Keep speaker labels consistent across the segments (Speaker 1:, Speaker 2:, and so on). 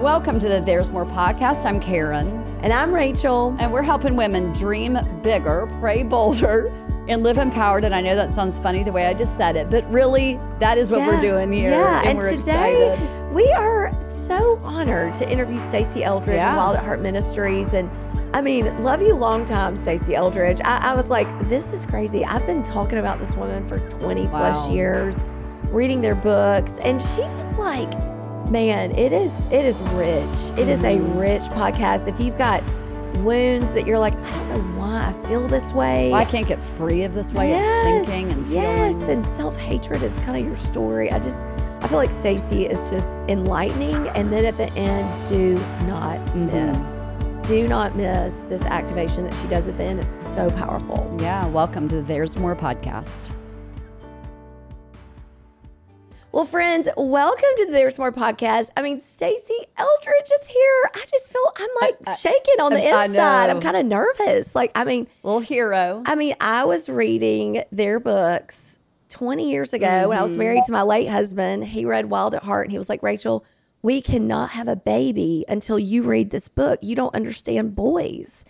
Speaker 1: Welcome to the There's More podcast. I'm Karen.
Speaker 2: And I'm Rachel.
Speaker 1: And we're helping women dream bigger, pray bolder, and live empowered. And I know that sounds funny the way I just said it, but really, that is what
Speaker 2: yeah.
Speaker 1: we're doing here.
Speaker 2: Yeah,
Speaker 1: and,
Speaker 2: and
Speaker 1: we're
Speaker 2: today
Speaker 1: excited.
Speaker 2: we are so honored to interview Stasi Eldredge
Speaker 1: Yeah.
Speaker 2: of Wild at Heart Ministries. And I mean, love you long time, Stasi Eldredge. I, I was like, this is crazy. I've been talking about this woman for 20 plus years, reading their books, and she just like, man, it is it is rich. It is
Speaker 1: Mm-hmm.
Speaker 2: a rich podcast. If you've got wounds that you're like, I don't know why I feel this way.
Speaker 1: Well, I can't get free of this way
Speaker 2: yes,
Speaker 1: of thinking and feeling.
Speaker 2: Yes, and self hatred is kind of your story. I just, I feel like Stasi is just enlightening. And then at the end, do not
Speaker 1: Mm-hmm.
Speaker 2: miss. Do not miss this activation that she does at the end. It's so powerful.
Speaker 1: Yeah, welcome to the There's More podcast.
Speaker 2: Well, friends, welcome to the There's More podcast. I mean, Stasi Eldredge is here. I just feel I'm like
Speaker 1: I-
Speaker 2: shaking on the inside. I'm kind of nervous. Like, I mean,
Speaker 1: Little hero.
Speaker 2: I mean, I was reading their books 20 years ago when I was mm-hmm. married to my late husband. He read Wild at Heart and he was like, Rachel, we cannot have a baby until you read this book. You don't understand boys.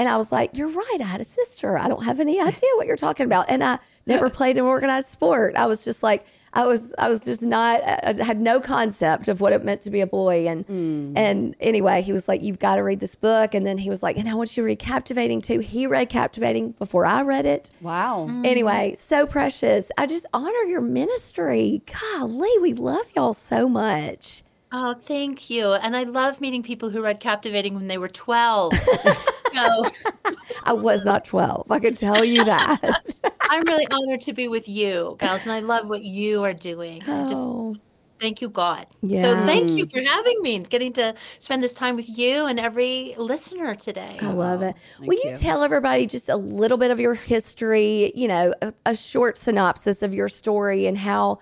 Speaker 2: And I was like, You're right. I had a sister. I don't have any idea what you're talking about. And I never played an organized sport. I was just like, I was, I was just not, I had no concept of what it meant to be a boy. And, mm. and anyway, he was like, You've got to read this book. And then he was like, And I want you to read Captivating too. He read Captivating before I read it.
Speaker 1: wow. Mm.
Speaker 2: Anyway, so precious. I just honor your ministry. Golly, we love y'all so much.
Speaker 3: Oh, thank you. And I love meeting people who read Captivating when they were 12. so
Speaker 2: I was not 12. I can tell you that.
Speaker 3: I'm really honored to be with you, gals, and I love what you are doing. I Just
Speaker 2: Oh,
Speaker 3: thank you, God.
Speaker 2: Yeah.
Speaker 3: So thank you for having me and getting to spend this time with you and every listener today.
Speaker 2: I love it.
Speaker 1: Thank
Speaker 2: Will you,
Speaker 1: you.
Speaker 2: tell everybody just a little bit of your history, you know, a, a short synopsis of your story and how,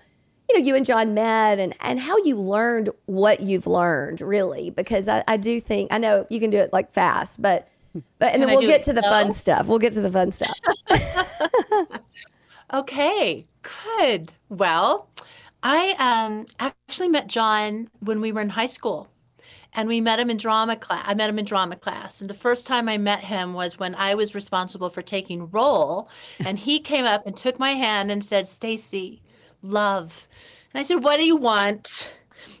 Speaker 2: you know, you and John met and, and how you learned what you've learned, really? Because I, I do think, I know you can do it like fast, but, but, and
Speaker 3: Can
Speaker 2: then we'll get to the fun stuff. We'll get to the fun stuff.
Speaker 3: Okay, good. Well, I um, actually met John when we were in high school. And we met him in drama class. I met him in drama class. And the first time I met him was when I was responsible for taking roll. And he came up and took my hand and said, Stasi, love. And I said, What do you want?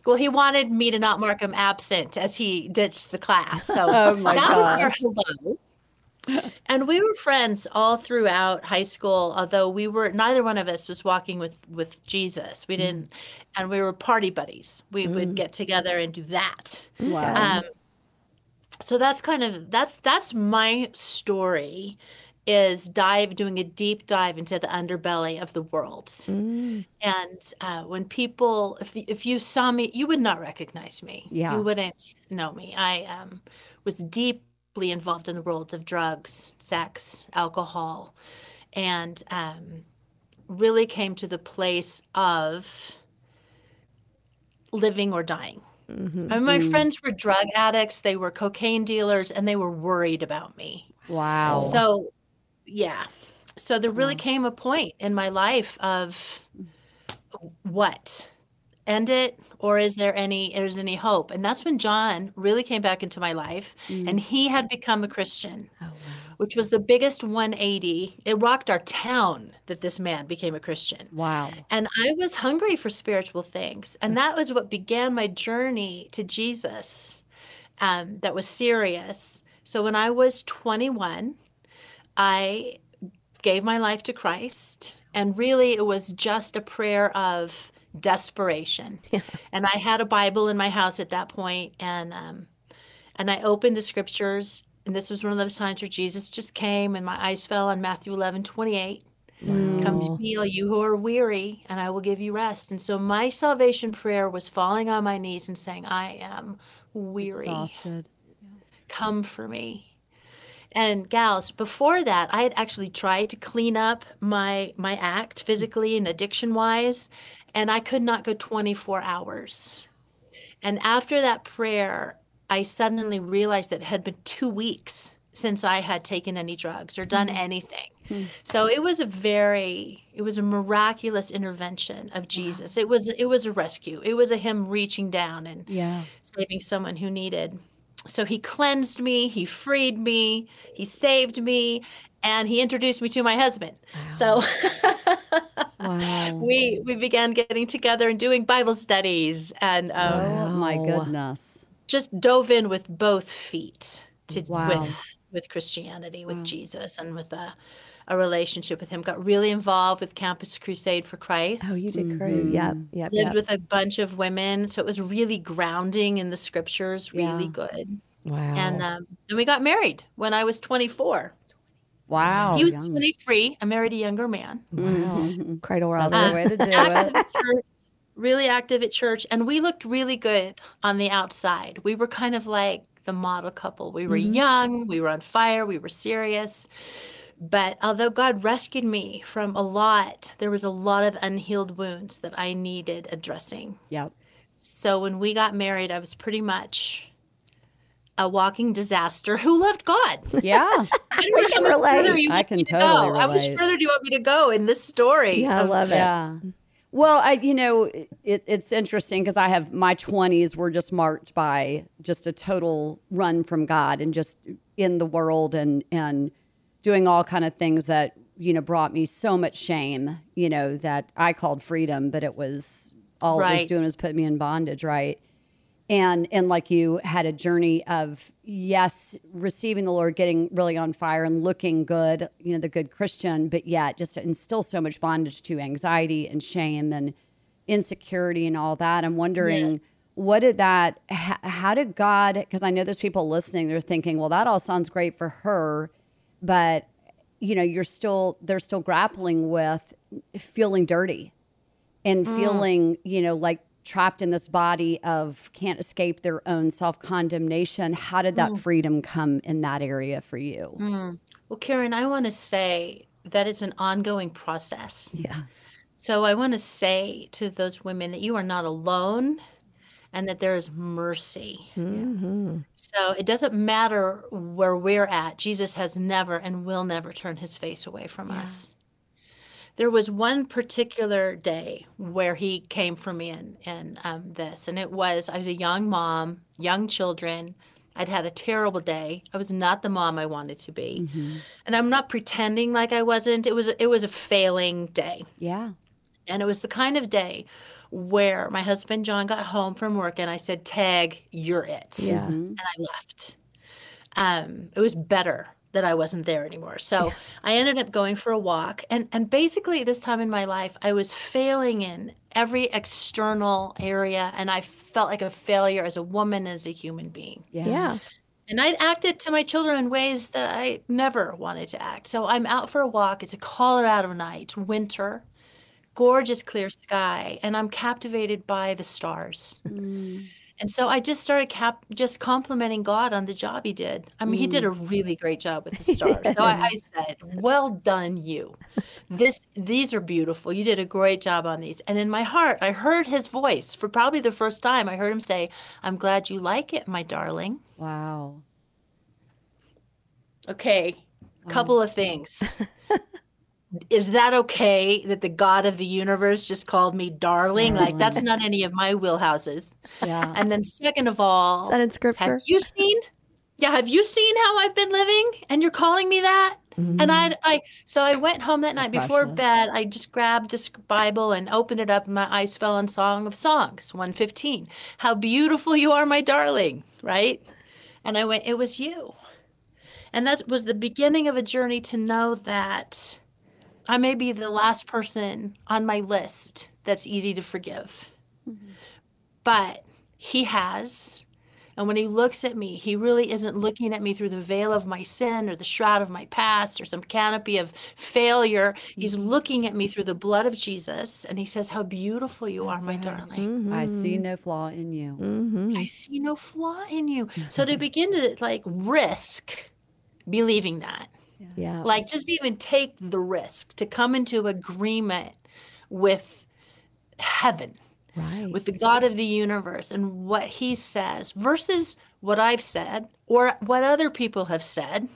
Speaker 3: Well, he wanted me to not mark him absent as he ditched the class. So
Speaker 1: Oh my
Speaker 3: that was our hello. And we were friends all throughout high school, although we were neither one of us was walking with with Jesus. We didn't, and we were party buddies. We would get together and do that.
Speaker 1: Wow.
Speaker 3: Um, so that's kind of that's that's my story is dive doing a deep dive into the underbelly of the world
Speaker 2: Mm.
Speaker 3: and uh, when people if the, if you saw me you would not recognize me
Speaker 1: Yeah.
Speaker 3: you wouldn't know me i um, was deeply involved in the world of drugs sex alcohol and um, really came to the place of living or dying
Speaker 2: Mhm.
Speaker 3: I mean, my friends were drug addicts, they were cocaine dealers, and they were worried about me.
Speaker 1: wow.
Speaker 3: So, yeah. So there really came a point in my life of what? End it or is there any is any hope? And that's when John really came back into my life and he had become a Christian,
Speaker 2: Oh, wow.
Speaker 3: which was the biggest 180. It rocked our town that this man became a Christian.
Speaker 1: wow.
Speaker 3: And I was hungry for spiritual things. And that was what began my journey to Jesus um, that was serious. So when I was 21, I gave my life to Christ. And really, it was just a prayer of desperation. And I had a Bible in my house at that point, and um, and I opened the scriptures. And this was one of those times where Jesus just came, and my eyes fell on Matthew 11, 28. Come to me, all you who are weary, and I will give you rest. And so my salvation prayer was falling on my knees and saying, I am weary.
Speaker 1: Exhausted.
Speaker 3: Come for me. And gals, before that, I had actually tried to clean up my my act physically and addiction wise, and I could not go 24 hours. And after that prayer, I suddenly realized that it had been two weeks since I had taken any drugs or done mm-hmm. anything. Hmm. So it was a very it was a miraculous intervention of Jesus. It was it was a rescue. It was a him reaching down and
Speaker 1: Yeah.
Speaker 3: saving someone who needed. So he cleansed me, he freed me, he saved me, and he introduced me to my husband. So
Speaker 1: Wow.
Speaker 3: we we began getting together and doing Bible studies and um,
Speaker 1: Oh my goodness.
Speaker 3: just dove in with both feet to
Speaker 1: Wow.
Speaker 3: with with Christianity, with Jesus, and with a, a relationship with Him. Got really involved with Campus Crusade for Christ.
Speaker 2: Oh, you did great. Mm-hmm. Yep. Yep.
Speaker 3: lived
Speaker 2: Yep.
Speaker 3: with a bunch of women, so it was really grounding in the scriptures, really
Speaker 1: Yeah.
Speaker 3: good.
Speaker 2: wow.
Speaker 3: And um, then we got married when I was 24.
Speaker 1: Wow.
Speaker 3: he was
Speaker 1: young.
Speaker 3: 23. I married a younger man.
Speaker 2: wow. Mm-hmm. Cradle
Speaker 1: That's
Speaker 2: robber.
Speaker 1: the way to do
Speaker 3: uh,
Speaker 1: it.
Speaker 3: church, really active at church, and we looked really good on the outside. We were kind of like the model couple. We were mm-hmm. young, we were on fire, we were serious. But although God rescued me from a lot, there was a lot of unhealed wounds that I needed addressing.
Speaker 1: Yep.
Speaker 3: So when we got married, I was pretty much a walking disaster who loved God.
Speaker 1: Yeah.
Speaker 3: I don't know
Speaker 2: can
Speaker 3: how much further
Speaker 2: relate.
Speaker 3: you
Speaker 1: I
Speaker 3: want
Speaker 1: can
Speaker 3: me to
Speaker 1: totally
Speaker 3: go. How much further do you want me to go in this story?
Speaker 2: Yeah, I
Speaker 3: of-
Speaker 2: love it.
Speaker 1: Yeah. Well, I you know it, it's interesting because I have my twenties were just marked by just a total run from God and just in the world and and doing all kind of things that you know brought me so much shame. You know that I called freedom, but it was all it was doing was put me in bondage, right? and and like you had a journey of yes receiving the lord getting really on fire and looking good you know the good christian but yet just instill so much bondage to anxiety and shame and insecurity and all that i'm wondering
Speaker 3: Yes.
Speaker 1: what did that how, how did god because i know there's people listening they're thinking well that all sounds great for her but you know you're still they're still grappling with feeling dirty and mm. feeling, you know, like trapped in this body of can't escape their own self condemnation. How did that mm. freedom come in that area for you? Mm.
Speaker 3: Well, Karen, I want to say that it's an ongoing process.
Speaker 2: Yeah.
Speaker 3: So I want to say to those women that you are not alone and that there is mercy.
Speaker 2: Mm-hmm.
Speaker 3: So it doesn't matter where we're at. Jesus has never and will never turn his face away from us. There was one particular day where he came for me in, in um, this, and it was I was a young mom, young children. I'd had a terrible day. I was not the mom I wanted to be, and I'm not pretending like I wasn't. It was it was a failing day.
Speaker 1: Yeah.
Speaker 3: And it was the kind of day where my husband John got home from work and I said, Tag, you're it.
Speaker 2: Yeah.
Speaker 3: And I left. Um, it was better that I wasn't there anymore. So I ended up going for a walk. And and basically this time in my life, I was failing in every external area and I felt like a failure as a woman, as a human being.
Speaker 1: Yeah.
Speaker 2: Yeah.
Speaker 3: And I'd acted to my children in ways that I never wanted to act. So I'm out for a walk. It's a Colorado night, winter, gorgeous clear sky, and I'm captivated by the stars. Mm. And so I just started cap- just complimenting God on the job he did. I mean, he did a mm. really great job with the stars. So I, I said, "Well done, you. This these are beautiful. You did a great job on these." And in my heart, I heard his voice for probably the first time. I heard him say, "I'm glad you like it, my darling."
Speaker 1: Wow.
Speaker 3: Okay, couple um. of things. Is that okay that the God of the universe just called me darling? Like that's not any of my wheelhouses.
Speaker 1: Yeah.
Speaker 3: And then second of all,
Speaker 2: Is that in scripture?
Speaker 3: have you seen? Yeah, have you seen how I've been living? And you're calling me that? Mm-hmm. And I, I, so I went home that night before bed. I just grabbed this Bible and opened it up, and my eyes fell on Song of Songs, one fifteen. How beautiful you are, my darling! Right? And I went, it was you. And that was the beginning of a journey to know that I may be the last person on my list that's easy to forgive. But he has. And when he looks at me, he really isn't looking at me through the veil of my sin or the shroud of my past or some canopy of failure. He's looking at me through the blood of Jesus and he says, How beautiful you are, my darling.
Speaker 1: I see no flaw in you.
Speaker 2: Mm-hmm.
Speaker 3: I see no flaw in you. So to begin to like risk believing that,
Speaker 2: Yeah.
Speaker 3: like just even take the risk to come into agreement with heaven
Speaker 2: right.
Speaker 3: with the God of the universe and what he says versus what I've said or what other people have said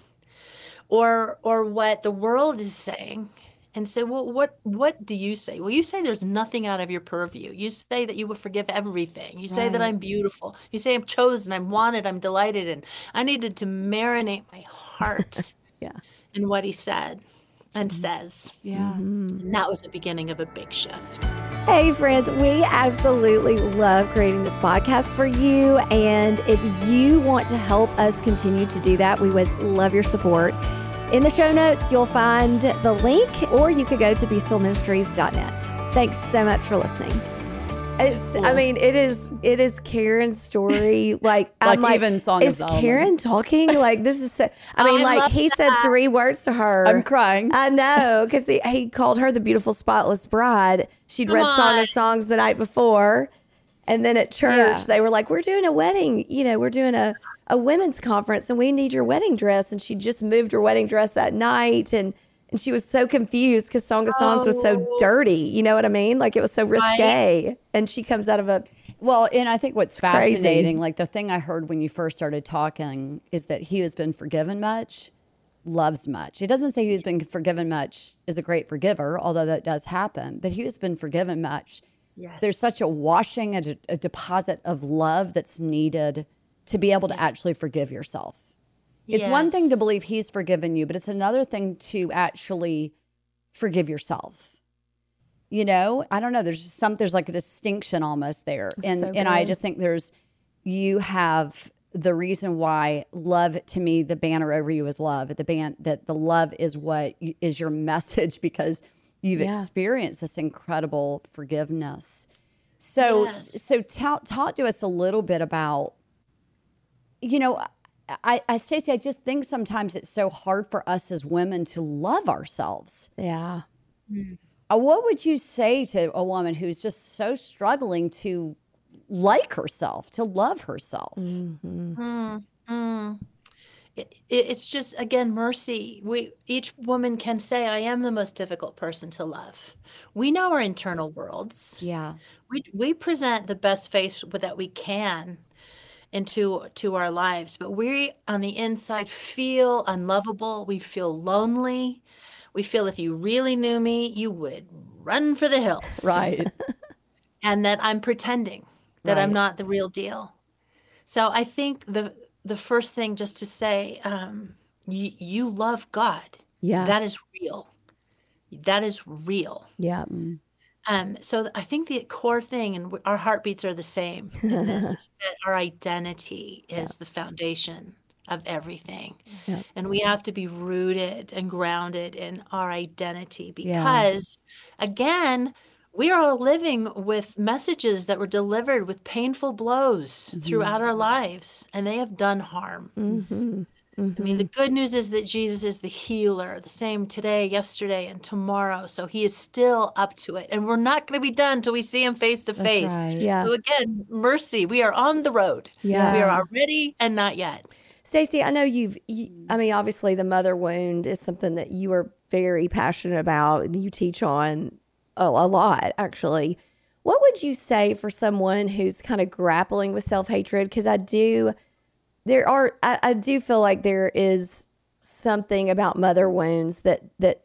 Speaker 3: or or what the world is saying and say well what what do you say? Well you say there's nothing out of your purview. You say that you will forgive everything. You say that i'm beautiful. You say i'm chosen i'm wanted i'm delighted and i needed to marinate my heart
Speaker 2: Yeah.
Speaker 3: In what he said and mm-hmm. says
Speaker 1: Yeah. Mm-hmm.
Speaker 3: and that was the beginning of a big shift
Speaker 2: Hey, friends, we absolutely love creating this podcast for you. And if you want to help us continue to do that, we would love your support. In the show notes, you'll find the link, or you could go to bestillministries.net. Thanks so much for listening. It's, I mean, it is it is Karen's story. Like, I'm
Speaker 1: Like
Speaker 2: like,
Speaker 1: even Song
Speaker 2: is. Karen talking? Like, this is so. I oh, mean,
Speaker 3: I
Speaker 2: like he said three words to her.
Speaker 1: I'm crying.
Speaker 2: I know because he, he called her the beautiful spotless bride. She'd read Song of Songs the night before, and then at church
Speaker 1: Yeah.
Speaker 2: they were like, "We're doing a wedding. You know, we're doing a a women's conference, and we need your wedding dress." And she just moved her wedding dress that night, and and she was so confused because Song of Songs was so
Speaker 3: Oh.
Speaker 2: dirty. You know what I mean? Like it was so risque. And she comes out of a
Speaker 1: Well, and I think what's
Speaker 2: crazy.
Speaker 1: fascinating, like the thing I heard when you first started talking, is that he has been forgiven much, loves much. It doesn't say he's been forgiven much is a great forgiver, although that does happen, but he has been forgiven much.
Speaker 3: yes
Speaker 1: There's such a washing, a, a deposit of love that's needed to be able to actually forgive yourself. It's one thing to believe he's forgiven you, but it's another thing to actually forgive yourself. You know, I don't know. There's just some. There's like a distinction almost there, and
Speaker 2: so
Speaker 1: and I just think there's you have the reason why love to me the banner over you is love. The ban that the love is what you, is your message because you've
Speaker 2: Yeah.
Speaker 1: experienced this incredible forgiveness. So
Speaker 3: Yes.
Speaker 1: so talk, talk to us a little bit about you know, I, I Stasi, I just think sometimes it's so hard for us as women to love ourselves.
Speaker 2: yeah.
Speaker 1: Uh, what would you say to a woman who's just so struggling to like herself, to love herself?
Speaker 3: it, it- it's just again mercy we each woman can say i am the most difficult person to love we know our internal worlds
Speaker 1: Yeah.
Speaker 3: we, we present the best face that we can into to our lives but we on the inside feel unlovable we feel lonely we feel if you really knew me you would run for the hills
Speaker 1: Right.
Speaker 3: and that I'm pretending that I'm not the real deal. So I think the the first thing just to say, um, you, you love God.
Speaker 2: Yeah.
Speaker 3: that is real. That is real.
Speaker 2: Yeah.
Speaker 3: Um, so I think the core thing, and our heartbeats are the same in this, is that our identity is the foundation of everything.
Speaker 2: Yeah.
Speaker 3: And we have to be rooted and grounded in our identity
Speaker 1: Yeah.
Speaker 3: because, again, we are living with messages that were delivered with painful blows throughout our lives, and they have done harm.
Speaker 2: Mm-hmm.
Speaker 3: I mean, the mm-hmm. good news is that Jesus is the healer, the same today, yesterday, and tomorrow. So he is still up to it. And we're not going to be done till we see him face to face.
Speaker 2: Yeah.
Speaker 3: So again, mercy. We are on the road.
Speaker 2: Yeah.
Speaker 3: We are already and not yet.
Speaker 2: Stasi, I know you've, you, I mean, obviously the mother wound is something that you are very passionate about and you teach on a, a lot, actually. What would you say for someone who's kind of grappling with self hatred? Because I do, there are, I, I do feel like there is something about mother wounds that, that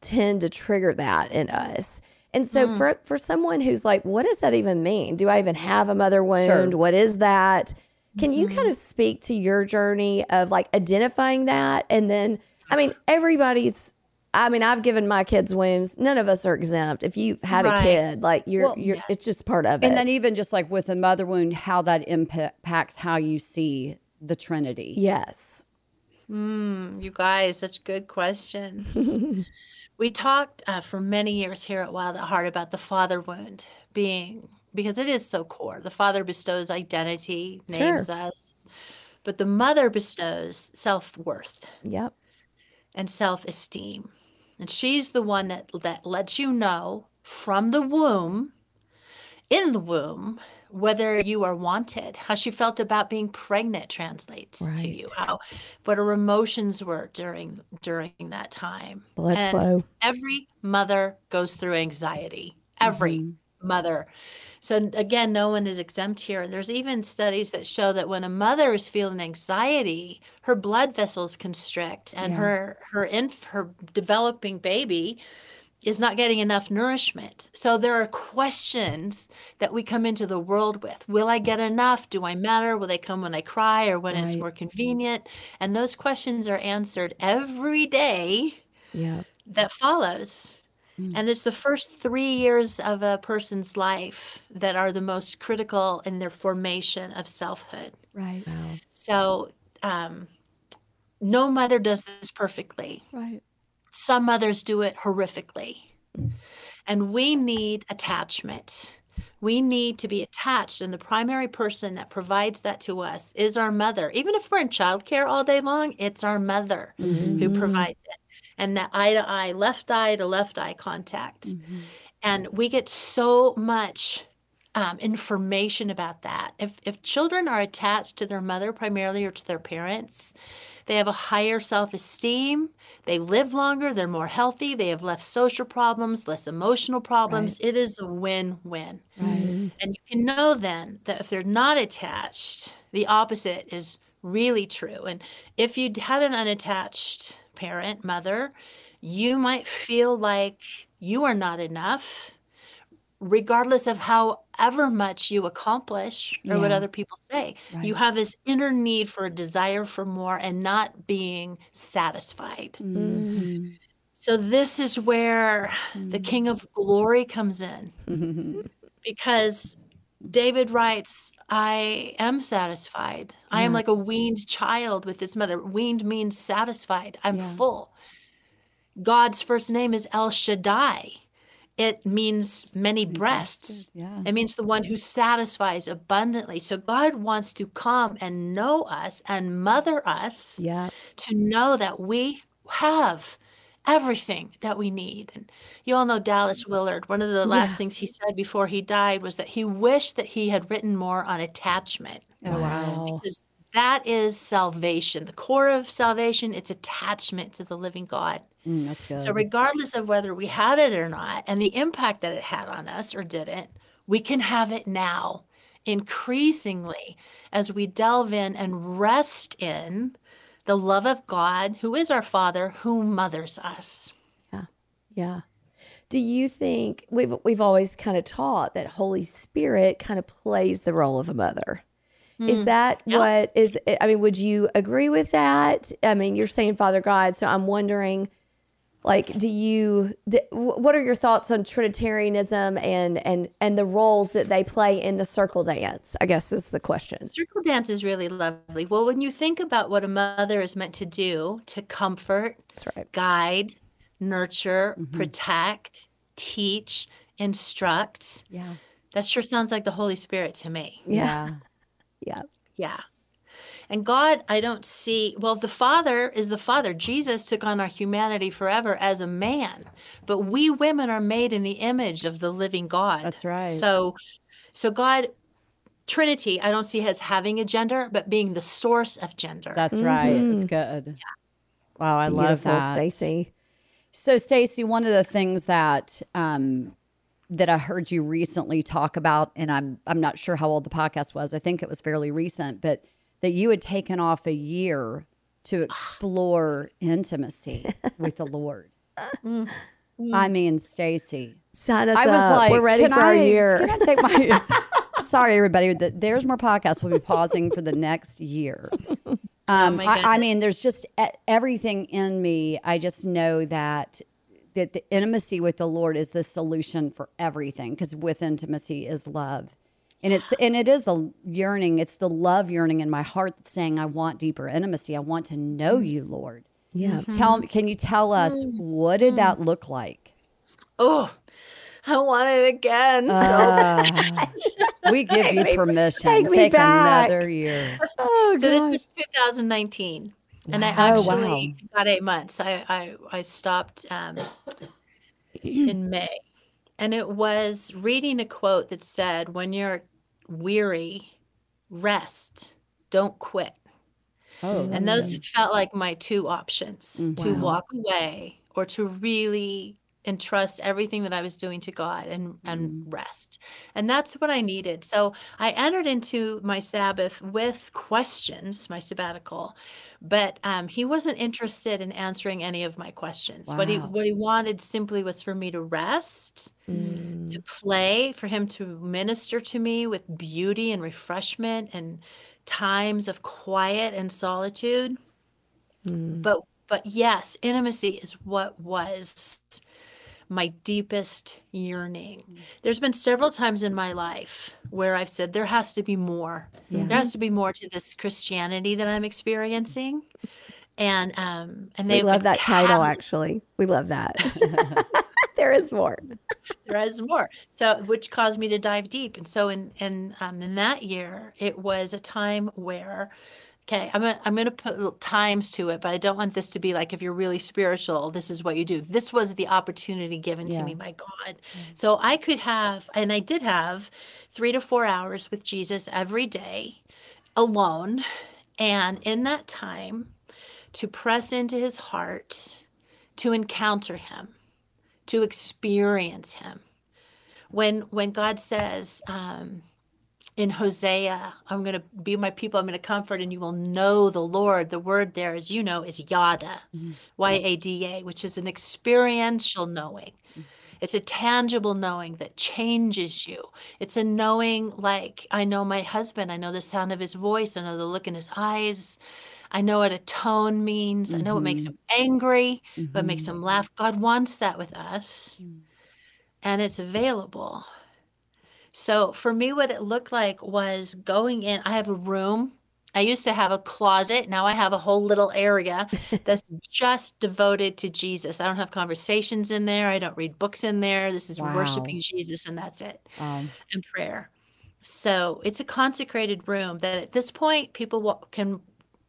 Speaker 2: tend to trigger that in us. And so mm. for, for someone who's like, what does that even mean? Do I even have a mother wound? What is that? Can you mm-hmm. kind of speak to your journey of like identifying that? And then, I mean, everybody's, I mean, I've given my kids wounds. None of us are exempt. If you've had a kid, like you're,
Speaker 1: Well,
Speaker 2: you're, it's just part of it.
Speaker 1: And then even just like with a mother wound, how that impacts how you see the Trinity.
Speaker 2: yes.
Speaker 3: You guys, such good questions. we talked uh, for many years here at Wild at Heart about the father wound being, because it is so core. The father bestows identity,
Speaker 2: Sure.
Speaker 3: names us, but the mother bestows self worth.
Speaker 2: Yep.
Speaker 3: and self-esteem. And she's the one that that lets you know from the womb in the womb whether you are wanted. How she felt about being pregnant translates to you.
Speaker 2: Right.
Speaker 3: How what her emotions were during during that time.
Speaker 2: Blood
Speaker 3: And
Speaker 2: flow.
Speaker 3: Every mother goes through anxiety. Every
Speaker 2: Mm-hmm.
Speaker 3: mother. So again, no one is exempt here. And there's even studies that show that when a mother is feeling anxiety, her blood vessels constrict and
Speaker 1: Yeah.
Speaker 3: her her inf- her developing baby is not getting enough nourishment. So there are questions that we come into the world with. Will I get enough? Do I matter? Will they come when I cry or when it's more convenient? And those questions are answered every day
Speaker 2: Yeah.
Speaker 3: that follows.
Speaker 1: Mm.
Speaker 3: And it's the first three years of a person's life that are the most critical in their formation of selfhood.
Speaker 1: Right.
Speaker 3: So, um, no mother does this perfectly.
Speaker 1: Right.
Speaker 3: Some mothers do it horrifically. And we need attachment. We need to be attached. And the primary person that provides that to us is our mother. Even if we're in childcare all day long, it's our mother who provides it. And that eye to eye, left eye to left eye contact. And we get so much um, information about that. If, if children are attached to their mother primarily or to their parents, they have a higher self esteem. They live longer. They're more healthy. They have less social problems, less emotional problems. It is a win win.
Speaker 1: Right.
Speaker 3: And you can know then that if they're not attached, the opposite is really true. And if you had an unattached parent, mother, you might feel like you are not enough, regardless of however much you accomplish or what other people say. You have this inner need for a desire for more and not being satisfied.
Speaker 1: Mm-hmm.
Speaker 3: So, this is where the King of Glory comes in because David writes, I am satisfied. I am like a weaned child with his mother. Weaned means satisfied. I'm
Speaker 1: Yeah.
Speaker 3: full. God's first name is El Shaddai. It means many breasts.
Speaker 1: Yeah.
Speaker 3: It means the one who satisfies abundantly. So God wants to come and know us and mother us
Speaker 2: Yeah.
Speaker 3: to know that we have everything that we need. And you all know Dallas Willard. One of the last things he said before he died was that he wished that he had written more on attachment
Speaker 1: Oh, wow.
Speaker 3: because that is salvation. The core of salvation, it's attachment to the living God.
Speaker 1: Mm.
Speaker 3: So, regardless of whether we had it or not, and the impact that it had on us or didn't, we can have it now increasingly as we delve in and rest in the love of God, who is our Father, who mothers us.
Speaker 2: Yeah. Yeah. Do you think we've we've always kind of taught that Holy Spirit kind of plays the role of a mother? Is that what is I mean, would you agree with that? I mean, you're saying Father God, so I'm wondering like do you d- what are your thoughts on trinitarianism and and and the roles that they play in the circle dance? I guess is the question.
Speaker 3: Circle dance is really lovely. Well, when you think about what a mother is meant to do to comfort,
Speaker 2: That's right.
Speaker 3: guide, nurture, mm-hmm. protect, teach, instruct,
Speaker 1: yeah.
Speaker 3: that sure sounds like the Holy Spirit to me.
Speaker 1: Yeah.
Speaker 2: Yeah.
Speaker 3: Yeah. And God, I don't see, well, the Father is the Father. Jesus took on our humanity forever as a man, but we women are made in the image of the living God.
Speaker 1: That's right.
Speaker 3: So, so God, Trinity, I don't see as having a gender, but being the source of gender.
Speaker 1: That's right. It's good. Wow, I love
Speaker 2: Beautiful,
Speaker 1: that.
Speaker 2: Stasi.
Speaker 1: So, Stasi, one of the things that um, that I heard you recently talk about, and I'm I'm not sure how old the podcast was. I think it was fairly recent, but that you had taken off a year to explore intimacy with the Lord. I mean, Stasi,
Speaker 2: Sign us
Speaker 1: I was
Speaker 2: up.
Speaker 1: like,
Speaker 2: We're ready for our
Speaker 1: I-
Speaker 2: year.
Speaker 1: Can I take my? Sorry, everybody. th- There's more podcasts. We'll be pausing for the next year. Um,
Speaker 3: my
Speaker 1: I, I mean, there's just everything in me. I just know that that the intimacy with the Lord is the solution for everything. Because with intimacy is love, and it's and it is the yearning. It's the love yearning in my heart that's saying, "I want deeper intimacy. I want to know mm-hmm. you, Lord."
Speaker 2: yeah. Mm-hmm.
Speaker 1: Tell me, can you tell us mm-hmm. what did that look like?
Speaker 3: oh, I want it again. Ah.
Speaker 1: We give you permission.
Speaker 2: take
Speaker 1: Take,
Speaker 2: me
Speaker 1: another year.
Speaker 2: Oh,
Speaker 3: So this was 2019, and I
Speaker 1: Wow. Oh,
Speaker 3: actually got eight months. I I, I stopped um, in May, and it was reading a quote that said, "When you're weary, rest. Don't quit."
Speaker 1: Oh,
Speaker 3: and those felt like my two options: to
Speaker 2: mm-hmm.
Speaker 3: walk away or to really entrust everything that I was doing to God and and rest. And that's what I needed. So I entered into my Sabbath with questions, my sabbatical, but um, he wasn't interested in answering any of my questions. What he what he wanted simply was for me to rest,
Speaker 2: Mm.
Speaker 3: to play, for him to minister to me with beauty and refreshment and times of quiet and solitude.
Speaker 2: Mm.
Speaker 3: But but yes, intimacy is what was my deepest yearning. There's been several times in my life where I've said there has to be more. There has to be more to this Christianity that I'm experiencing. And um and they
Speaker 2: love that title, actually. We love that. there is more.
Speaker 3: there is more so which caused me to dive deep and so in in um, in that year it was a time where okay i'm gonna i'm gonna put times to it but i don't want this to be like if you're really spiritual this is what you do. This was the opportunity given to me my god. So i could have and i did have three to four hours with jesus every day alone. And in that time to press into his heart to encounter him to experience him. When when god says um, in hosea i'm going to be my people i'm going to comfort and you will know the lord the word there as you know is yada mm-hmm. y-a-d-a which is an experiential knowing mm-hmm. it's a tangible knowing that changes you. It's a knowing like I know my husband, I know the sound of his voice, I know the look in his eyes. I know what a tone means. I know what makes mm-hmm. him angry, what makes him laugh. God wants that with us. And it's available. So for me, what it looked like was going in. I have a room. I used to have a closet. Now I have a whole little area that's just devoted to Jesus. I don't have conversations in there. I don't read books in there. This is
Speaker 1: Wow.
Speaker 3: worshiping Jesus, and that's it,
Speaker 1: Um,
Speaker 3: and prayer. So it's a consecrated room that at this point people can,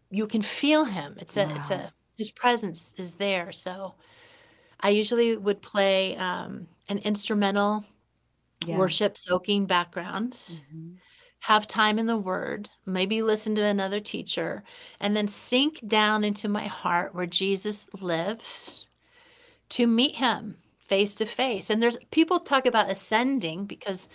Speaker 3: you can feel him. It's a, it's a, his presence is there. So I usually would play um, an instrumental
Speaker 1: yeah.
Speaker 3: worship soaking backgrounds have time in the word maybe listen to another teacher and then sink down into my heart where jesus lives to meet him face to face. And there's people talk about ascending because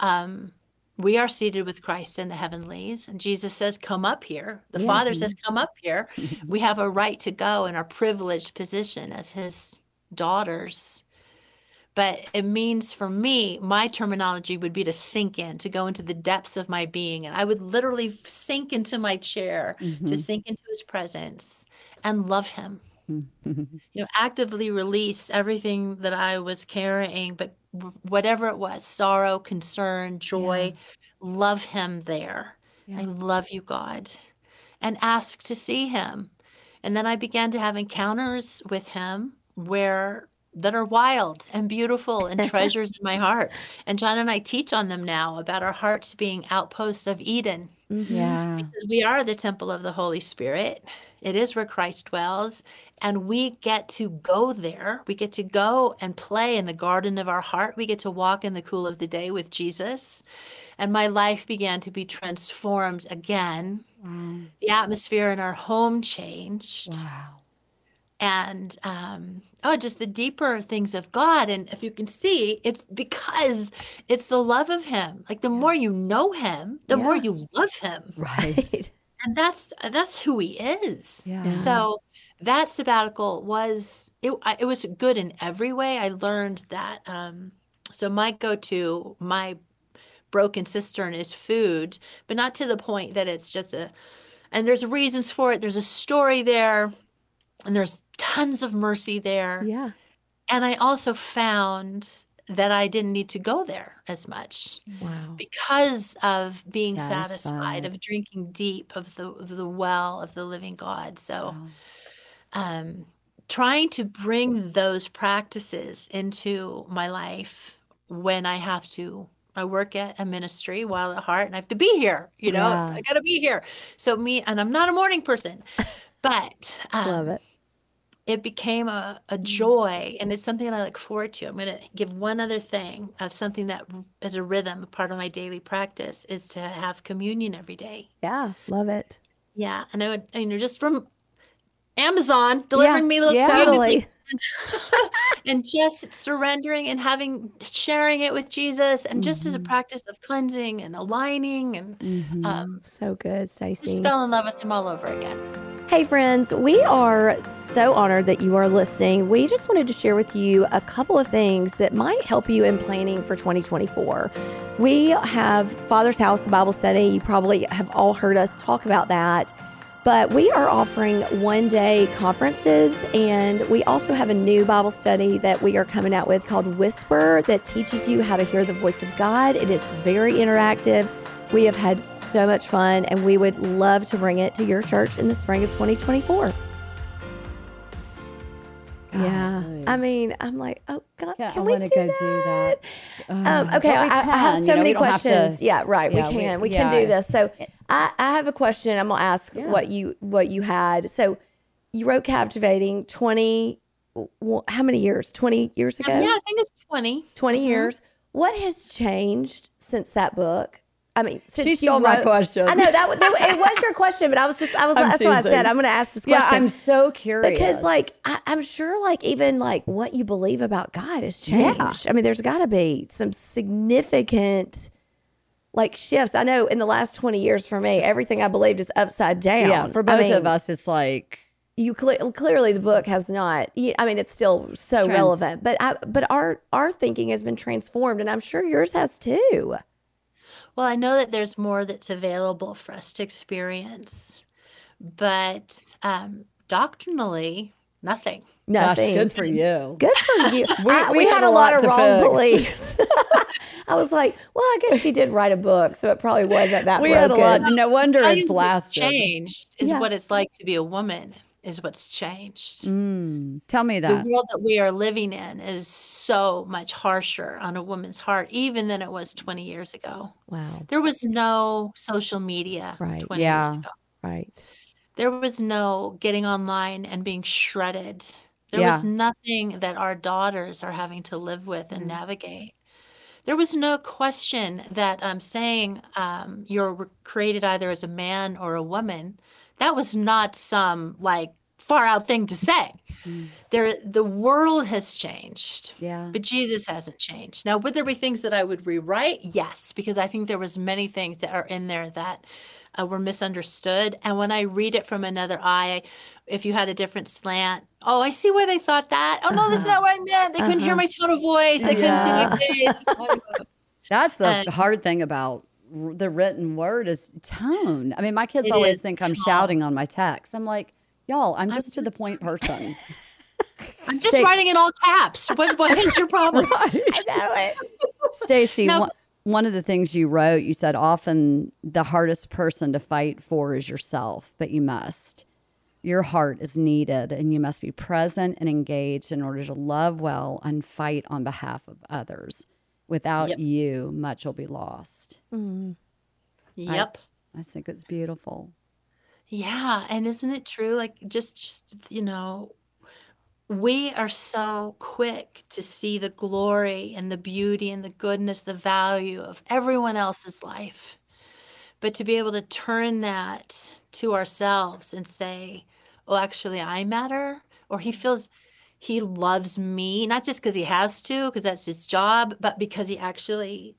Speaker 3: um, we are seated with christ in the heavenlies and jesus says come up here. The
Speaker 1: Yeah.
Speaker 3: father says come up here. We have a right to go in our privileged position as his daughters but it means for me my terminology would be to sink in to go into the depths of my being. And i would literally sink into my chair to mm-hmm. sink into his presence and love him. You know actively release everything that i was carrying but whatever it was sorrow concern joy love him there. I love you god. And ask to see him. And then i began to have encounters with him where that are wild and beautiful and treasures in my heart and john and i teach on them now about our hearts being outposts of eden mm-hmm.
Speaker 1: Yeah.
Speaker 3: because we are the temple of the Holy Spirit. It is where Christ dwells. And we get to go there. We get to go and play in the garden of our heart. We get to walk in the cool of the day with Jesus. And my life began to be transformed again. The atmosphere in our home changed
Speaker 1: Wow.
Speaker 3: And um, oh, just the deeper things of God. And if you can see, it's because it's the love of Him. Like the more you know Him, the more you love Him,
Speaker 1: Right.
Speaker 3: and that's that's who He is.
Speaker 1: Yeah.
Speaker 3: So that sabbatical was it. It was good in every way. I learned that. Um, so my go-to, my broken cistern is food, but not to the point that it's just a. And there's reasons for it. There's a story there, and there's tons of mercy there.
Speaker 2: Yeah.
Speaker 3: And I also found that I didn't need to go there as much
Speaker 2: Wow.
Speaker 3: because of being satisfied,
Speaker 1: Satisfied.
Speaker 3: of drinking deep of the of the well of the living God. So,
Speaker 1: Wow.
Speaker 3: um, trying to bring those practices into my life when I have to. I work at a ministry Wild at Heart, and I have to be here. You know,
Speaker 1: Yeah.
Speaker 3: I got to be here. So me, and I'm not a morning person, but um,
Speaker 2: Love it.
Speaker 3: It became a, a mm. joy and it's something that I look forward to. I'm going to give one other thing of something that is a rhythm, a part of my daily practice is to have communion every day.
Speaker 2: Yeah. Love it.
Speaker 3: Yeah. And I would, you know, just from Amazon delivering me little
Speaker 1: yeah.
Speaker 3: communion
Speaker 2: Totally.
Speaker 3: and just surrendering and having sharing it with Jesus and just as a mm-hmm. practice of cleansing and aligning and mm-hmm. um,
Speaker 2: So good,
Speaker 3: just
Speaker 2: Stasi.
Speaker 3: fell in love with him all over again.
Speaker 2: Hey, friends, we are so honored that you are listening. We just wanted to share with you a couple of things that might help you in planning for 2024. We have Father's House, the Bible study. You probably have all heard us talk about that. But we are offering one day conferences, and we also have a new Bible study that we are coming out with called Whisper that teaches you how to hear the voice of God. It is very interactive. We have had so much fun, and we would love to bring it to your church in the spring of 2024. Yeah.
Speaker 1: Golly.
Speaker 2: I mean, I'm like, oh, God,
Speaker 1: Yeah,
Speaker 2: can
Speaker 1: I
Speaker 2: we do
Speaker 1: go
Speaker 2: that?
Speaker 1: do that.
Speaker 2: Um, okay,
Speaker 1: but we
Speaker 2: I, I have so
Speaker 1: you know,
Speaker 2: many
Speaker 1: we don't to-
Speaker 2: questions. yeah, right.
Speaker 1: Yeah,
Speaker 2: we
Speaker 1: we-
Speaker 2: can. We, can do this. So I, I have a question. I'm gonna ask
Speaker 1: Yeah.
Speaker 2: what you what you had. So you wrote captivating 20 how many years? 20 years ago?
Speaker 3: Um, yeah, I think it's 20.
Speaker 2: 20 years. What has changed since that book? I mean, since
Speaker 1: She stole my
Speaker 2: wrote-
Speaker 1: question.
Speaker 2: I know that, that it was your question, but I was just I was
Speaker 1: I'm
Speaker 2: that's what I said. I'm going to ask this question. Yeah.
Speaker 1: I'm so curious
Speaker 2: because like I, I'm sure like even like what you believe about God has changed.
Speaker 1: Yeah.
Speaker 2: I mean, there's got to be some significant like shifts. I know in the last 20 years for me, everything I believed is upside down.
Speaker 1: yeah, for
Speaker 2: I
Speaker 1: both
Speaker 2: mean,
Speaker 1: of us, it's like
Speaker 2: you cle- clearly the book has not. I mean, it's still so
Speaker 1: Trans-
Speaker 2: relevant, but I, but our our thinking has been transformed, and I'm sure yours has too.
Speaker 3: Well, I know that there's more that's available for us to experience, but um, doctrinally, nothing.
Speaker 1: gosh,
Speaker 2: Nothing.
Speaker 1: good for you.
Speaker 2: Good for you.
Speaker 1: We-
Speaker 2: I-
Speaker 1: we
Speaker 2: we,
Speaker 1: had
Speaker 2: had
Speaker 1: a
Speaker 2: a lot,
Speaker 1: lot
Speaker 2: of wrong
Speaker 1: fix.
Speaker 2: beliefs. I was like, well, I guess she did write a book, so it probably wasn't that
Speaker 1: We
Speaker 2: broken.
Speaker 1: had a lot. No wonder it's
Speaker 3: you what's
Speaker 1: lasted.
Speaker 3: changed is
Speaker 2: Yeah.
Speaker 3: what it's like to be a woman. Is what's changed.
Speaker 1: Mm, tell me that.
Speaker 3: the world that we are living in is so much harsher on a woman's heart, even than it was 20 years ago.
Speaker 2: Wow.
Speaker 3: There was no social media
Speaker 2: Right.
Speaker 3: 20 years
Speaker 1: Yeah.
Speaker 3: ago.
Speaker 2: Right.
Speaker 3: There was no getting online and being shredded. There
Speaker 1: Yeah.
Speaker 3: was nothing that our daughters are having to live with and navigate. There was no question that um, saying um, you're created either as a man or a woman, that was not some like far out thing to say. Mm. There, the world has changed.
Speaker 1: Yeah.
Speaker 3: But Jesus hasn't changed. Now, would there be things that I would rewrite? Yes, because I think there was many things that are in there that uh, were misunderstood. And when I read it from another eye, if you had a different slant, oh, I see why they thought that. Oh no, that's not uh-huh. what I meant. They couldn't hear uh-huh. my tone of voice. They couldn't see my face.
Speaker 1: Uh, that's the hard thing about the written word is tone. I mean, my kids
Speaker 3: It
Speaker 1: always think I'm
Speaker 3: tone.
Speaker 1: shouting on my text. I'm like, y'all, I'm just to the point person.
Speaker 3: I'm just writing in all caps. What, what is your problem?
Speaker 2: I know it.
Speaker 1: Stasi,
Speaker 3: No.
Speaker 1: one, one of the things you wrote, you said often the hardest person to fight for is yourself, but you must. Your heart is needed, and you must be present and engaged in order to love well and fight on behalf of others. Without
Speaker 3: Yep.
Speaker 1: you, much will be lost. Mm-hmm.
Speaker 3: Yep.
Speaker 1: I think it's beautiful.
Speaker 3: Yeah, and isn't it true? Like just, just you know, we are so quick to see the glory and the beauty and the goodness, the value of everyone else's life. But to be able to turn that to ourselves and say, "Oh, actually I matter," or he feels he loves me, not just because he has to, because that's his job, but because he actually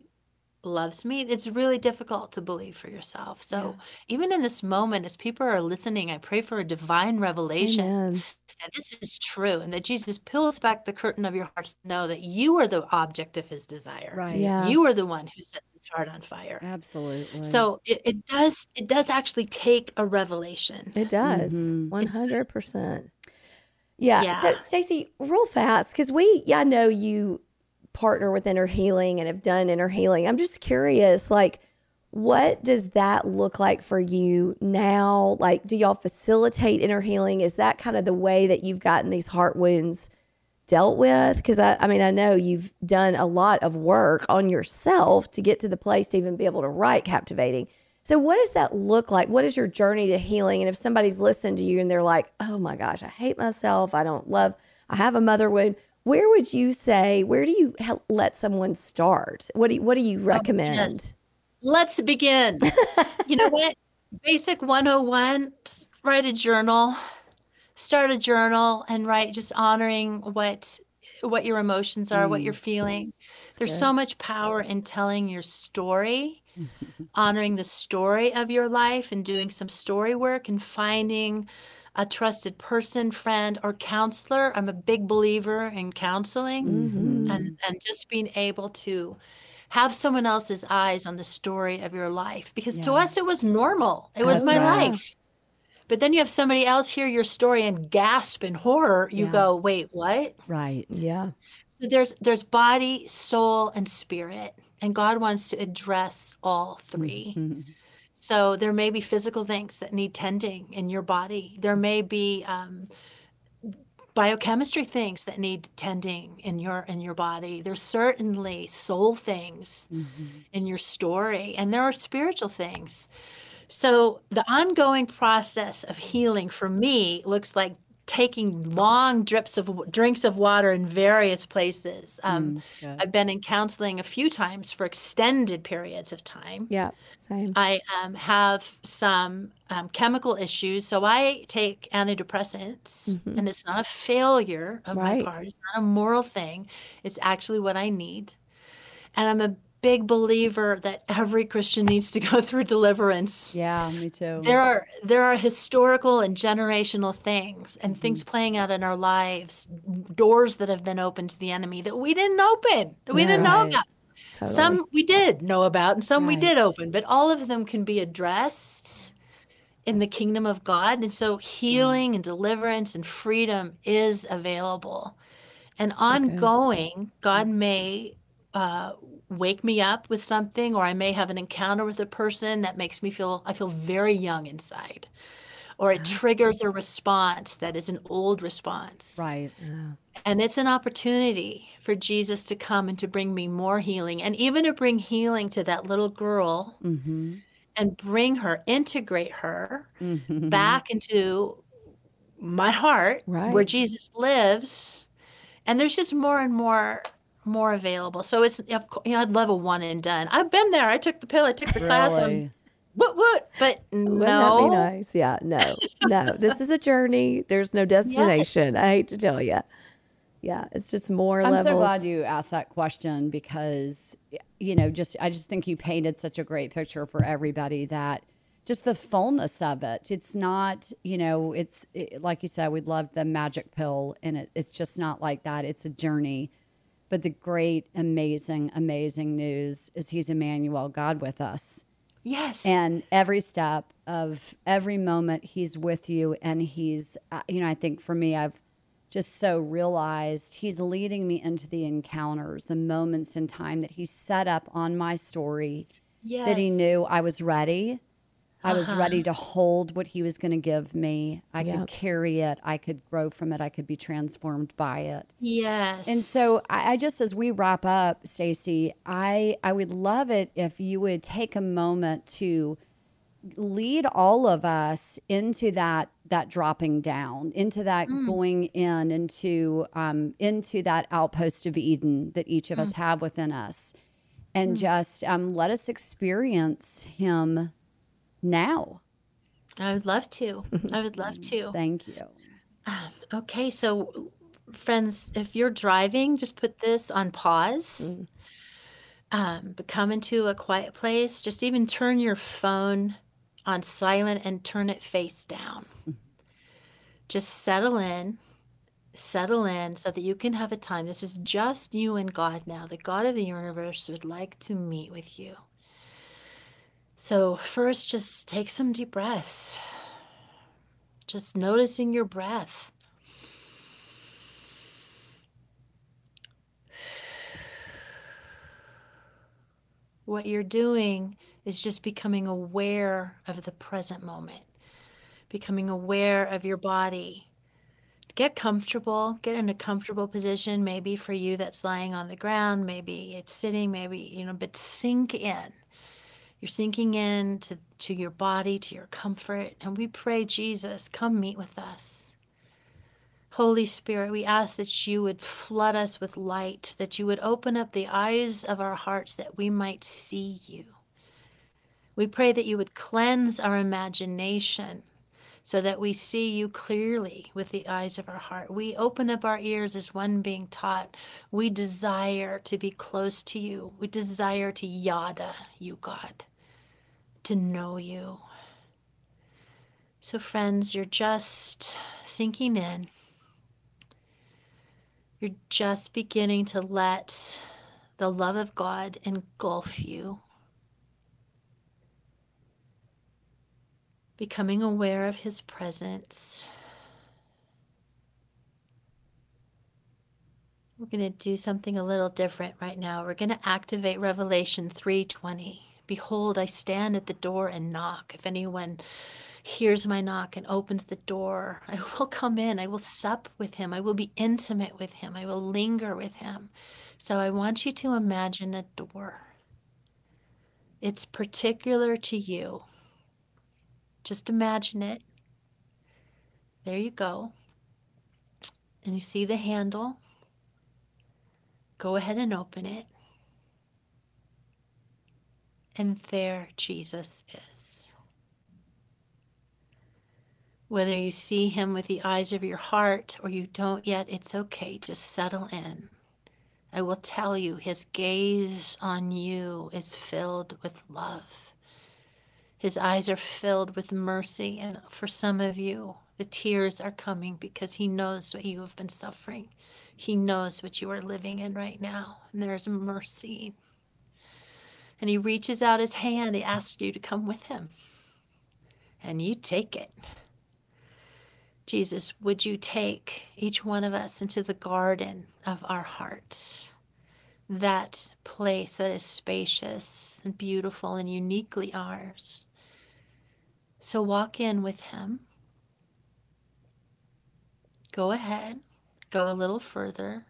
Speaker 3: loves me, it's really difficult to believe for yourself. So even in this moment, as people are listening, I pray for a divine revelation
Speaker 2: Amen.
Speaker 3: that this is true and that Jesus peels back the curtain of your hearts to know that you are the object of his desire.
Speaker 1: Right.
Speaker 2: Yeah.
Speaker 3: You are the one who sets his heart on fire.
Speaker 1: Absolutely.
Speaker 3: So it, it does it does actually take a revelation.
Speaker 2: It does.
Speaker 1: Mhm.
Speaker 2: One hundred percent. Yeah.
Speaker 3: Yeah.
Speaker 2: So Stasi, real fast, because we yeah, I know you partner with inner healing and have done inner healing. I'm just curious, like, what does that look like for you now? Like, do y'all facilitate inner healing? Is that kind of the way that you've gotten these heart wounds dealt with? Because I, I mean, I know you've done a lot of work on yourself to get to the place to even be able to write captivating. So, what does that look like? What is your journey to healing? And if somebody's listened to you and they're like, oh my gosh, I hate myself, I don't love, I have a mother wound, where would you say, where do you let someone start? What do you, what do you recommend?
Speaker 3: Let's begin. you know what? Basic 101 write a journal, start a journal, and write just honoring what what your emotions are, what you're
Speaker 1: Mm.
Speaker 3: feeling. There's
Speaker 2: good.
Speaker 3: so much power in telling your story, honoring the story of your life, and doing some story work and finding a trusted person, friend, or counselor. I'm a big believer in counseling
Speaker 2: Mhm.
Speaker 3: and, and just being able to have someone else's eyes on the story of your life because to us it was normal. It was my
Speaker 1: right.
Speaker 3: life. But then you have somebody else hear your story and gasp in horror. You
Speaker 1: Yeah.
Speaker 3: go, "Wait, what?"
Speaker 1: Right.
Speaker 2: Yeah.
Speaker 3: So there's there's body, soul, and spirit, and God wants to address all 3
Speaker 1: Mhm.
Speaker 3: So there may be physical things that need tending in your body. There may be um, biochemistry things that need tending in your in your body. There's certainly soul things
Speaker 1: Mhm.
Speaker 3: in your story, and there are spiritual things. So the ongoing process of healing for me looks like taking long drips of drinks of water in various places. Um,
Speaker 1: Mm.
Speaker 3: I've been in counseling a few times for extended periods of time.
Speaker 2: Yeah. Same.
Speaker 3: I um, have some um, chemical issues, so I take antidepressants, and it's not a failure of
Speaker 2: Right.
Speaker 3: my part. It's not a moral thing. It's actually what I need. And I'm a big believer that every Christian needs to go through deliverance.
Speaker 1: Yeah, me too.
Speaker 3: There are there are historical and generational things and things playing out in our lives, doors that have been opened to the enemy that we didn't open, that we didn't know
Speaker 1: Right.
Speaker 3: about.
Speaker 2: Totally.
Speaker 3: Some we did know about and some we did open, but all of them can be addressed in the kingdom of God. And so healing and deliverance and freedom is available. And
Speaker 2: So good.
Speaker 3: ongoing, God may uh, wake me up with something, or I may have an encounter with a person that makes me feel, I feel very young inside. Or it triggers a response that is an old response.
Speaker 1: right.
Speaker 3: And it's an opportunity for Jesus to come and to bring me more healing and even to bring healing to that little girl
Speaker 1: Mm-hmm.
Speaker 3: and bring her, integrate her
Speaker 1: Mm-hmm.
Speaker 3: back into my heart
Speaker 2: right.
Speaker 3: where Jesus lives. And there's just more and more more available. So it's of course, you know, I'd love a one and done. I've been there. I took the pill, I took the class, I'm
Speaker 1: Really?
Speaker 3: what what but
Speaker 2: Wouldn't that
Speaker 3: no.
Speaker 2: be nice? Yeah. No. No. this is a journey. There's no destination. I hate to tell you. Yeah. It's just more
Speaker 1: I'm
Speaker 2: levels.
Speaker 1: so glad you asked that question because you know, just I just think you painted such a great picture for everybody that just the fullness of it. It's not, you know, it's it, like you said, we'd love the magic pill, and it, it's just not like that. It's a journey. But the great, amazing, amazing news is He's Emmanuel, God with us.
Speaker 3: Yes.
Speaker 1: And every step of every moment, he's with you. And he's, uh, you know, I think for me, I've just so realized he's leading me into the encounters, the moments in time that he set up on my story
Speaker 3: yes.
Speaker 1: that he knew I was ready. I was
Speaker 3: Uh-huh.
Speaker 1: ready to hold what he was going to give me. I
Speaker 2: Yep.
Speaker 1: could carry it. I could grow from it. I could be transformed by it.
Speaker 3: Yes.
Speaker 1: And so I, I just as we wrap up, Stasi, I I would love it if you would take a moment to lead all of us into that that dropping down, into that going in, into um, into that outpost of Eden that each of us have within us, and just um, let us experience Him now.
Speaker 3: I would love to. I would love to.
Speaker 1: Thank you.
Speaker 3: Um, okay, so friends, if you're driving, just put this on pause. Mm. Um, but come into a quiet place. Just even turn your phone on silent and turn it face down. Mm. Just settle in, settle in so that you can have a time. This is just you and God now. The God of the universe would like to meet with you. So, first, just take some deep breaths. Just noticing your breath. What you're doing is just becoming aware of the present moment, becoming aware of your body. Get comfortable, get in a comfortable position. Maybe for you, that's lying on the ground, maybe it's sitting, maybe, you know, but sink in. You're sinking in to, to your body, to your comfort. And we pray, Jesus, come meet with us. Holy Spirit, we ask that you would flood us with light, that you would open up the eyes of our hearts that we might see you. We pray that you would cleanse our imagination, so that we see you clearly with the eyes of our heart. We open up our ears as one being taught. We desire to be close to you. We desire to yada you, God, to know you. So, friends, you're just sinking in. You're just beginning to let the love of God engulf you. becoming aware of his presence. We're going to do something a little different right now. We're going to activate Revelation 3:20. Behold, I stand at the door and knock. If anyone hears my knock and opens the door, I will come in. I will sup with him. I will be intimate with him. I will linger with him. So I want you to imagine a door. It's particular to you. Just imagine it. There you go. And you see the handle. Go ahead and open it. And there Jesus is. Whether you see him with the eyes of your heart or you don't yet, it's okay. Just settle in. I will tell you, his gaze on you is filled with love. His eyes are filled with mercy. And for some of you, the tears are coming because He knows what you have been suffering. He knows what you are living in right now. And there's mercy. And He reaches out His hand. He asks you to come with Him. And you take it. Jesus, would you take each one of us into the garden of our hearts? that place that is spacious and beautiful and uniquely ours. So walk in with Him. Go ahead, go a little further.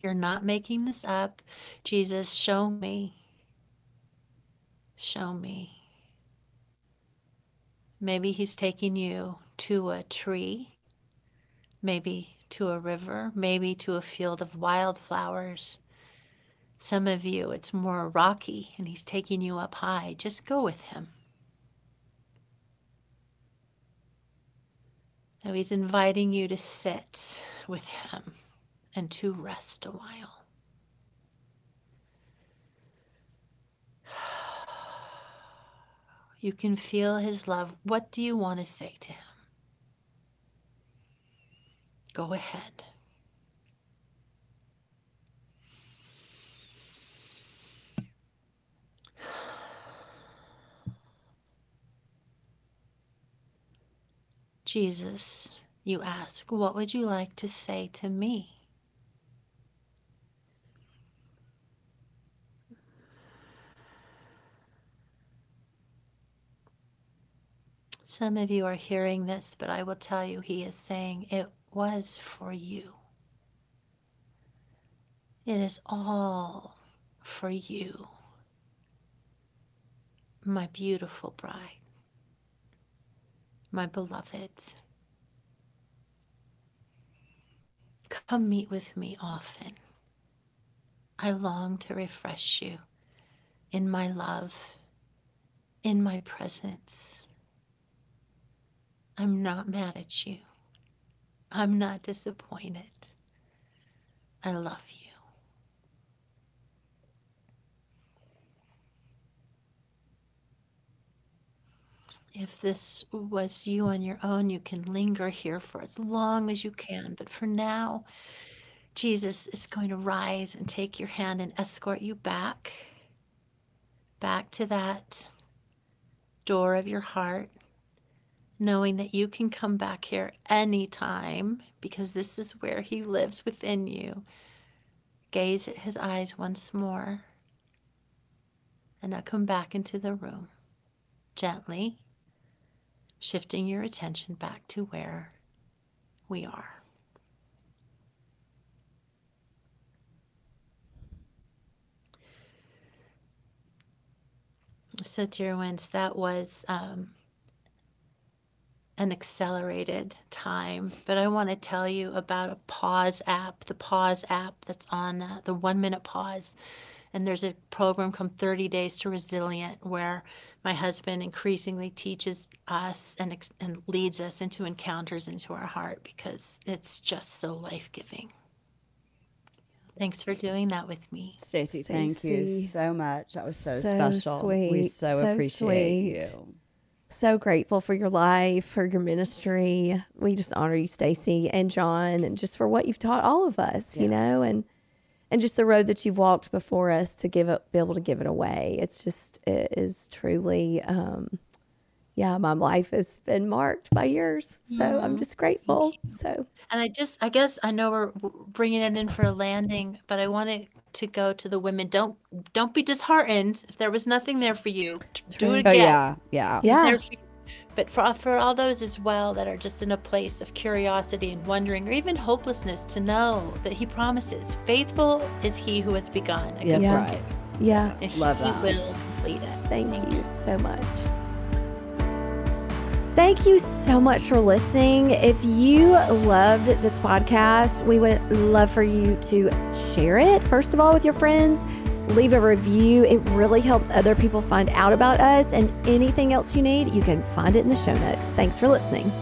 Speaker 3: You're not making this up. Jesus, show me. Show me. Maybe He's taking you to a tree, maybe to a river, maybe to a field of wildflowers. Some of you, it's more rocky and he's taking you up high. Just go with him. Now he's inviting you to sit with him and to rest a while. You can feel his love. What do you want to say to him? Go ahead. Jesus, you ask, what would you like to say to me? Some of you are hearing this, but I will tell you, he is saying it was for you. It is all for you, my beautiful bride my beloved. Come meet with me often. I long to refresh you in my love, in my presence. I'm not mad at you. I'm not disappointed. I love you. If this was you on your own, you can linger here for as long as you can. But for now, Jesus is going to rise and take your hand and escort you back, back to that door of your heart, knowing that you can come back here anytime because this is where He lives within you. Gaze at His eyes once more and now come back into the room gently shifting your attention back to where we are. So, dear ones, that was um, an accelerated time, but I want to tell you about a pause app, the pause app that's on uh, the one minute pause And there's a program called 30 Days to Resilient where my husband increasingly teaches us and, ex- and leads us into encounters into our heart because it's just so life giving. Thanks for doing that with me.
Speaker 1: Stasi, thank you so much. That was so,
Speaker 2: So
Speaker 1: special. We so,
Speaker 2: so
Speaker 1: appreciate
Speaker 2: sweet.
Speaker 1: you.
Speaker 2: So grateful for your life, for your ministry. We just honor you, Stasi and John, and just for what you've taught all of us, you know, and and just the road that you've walked before us to give it, be able to give it away. It's just it is truly, um, yeah. My life has been marked by yours, so I'm just grateful. So
Speaker 3: And I just, I guess I know we're bringing it in for a landing, but I want to go to the women. Don't, don't be disheartened if there was nothing there for you. Do it
Speaker 1: Oh,
Speaker 3: again.
Speaker 1: yeah. Yeah.
Speaker 2: Yeah.
Speaker 3: there for you. But for, for all those as well that are just in a place of curiosity and wondering or even hopelessness to know that he promises faithful is he who has begun. a
Speaker 1: That's
Speaker 2: Yeah.
Speaker 3: work,
Speaker 1: right.
Speaker 2: yeah,
Speaker 3: And
Speaker 1: Love
Speaker 3: he
Speaker 1: that.
Speaker 3: will complete it.
Speaker 2: Thank you so much. Thank you so much for listening. If you loved this podcast, we would love for you to share it, first of all, with your friends. Leave a review. It really helps other people find out about us. And anything else you need, you can find it in the show notes. Thanks for listening.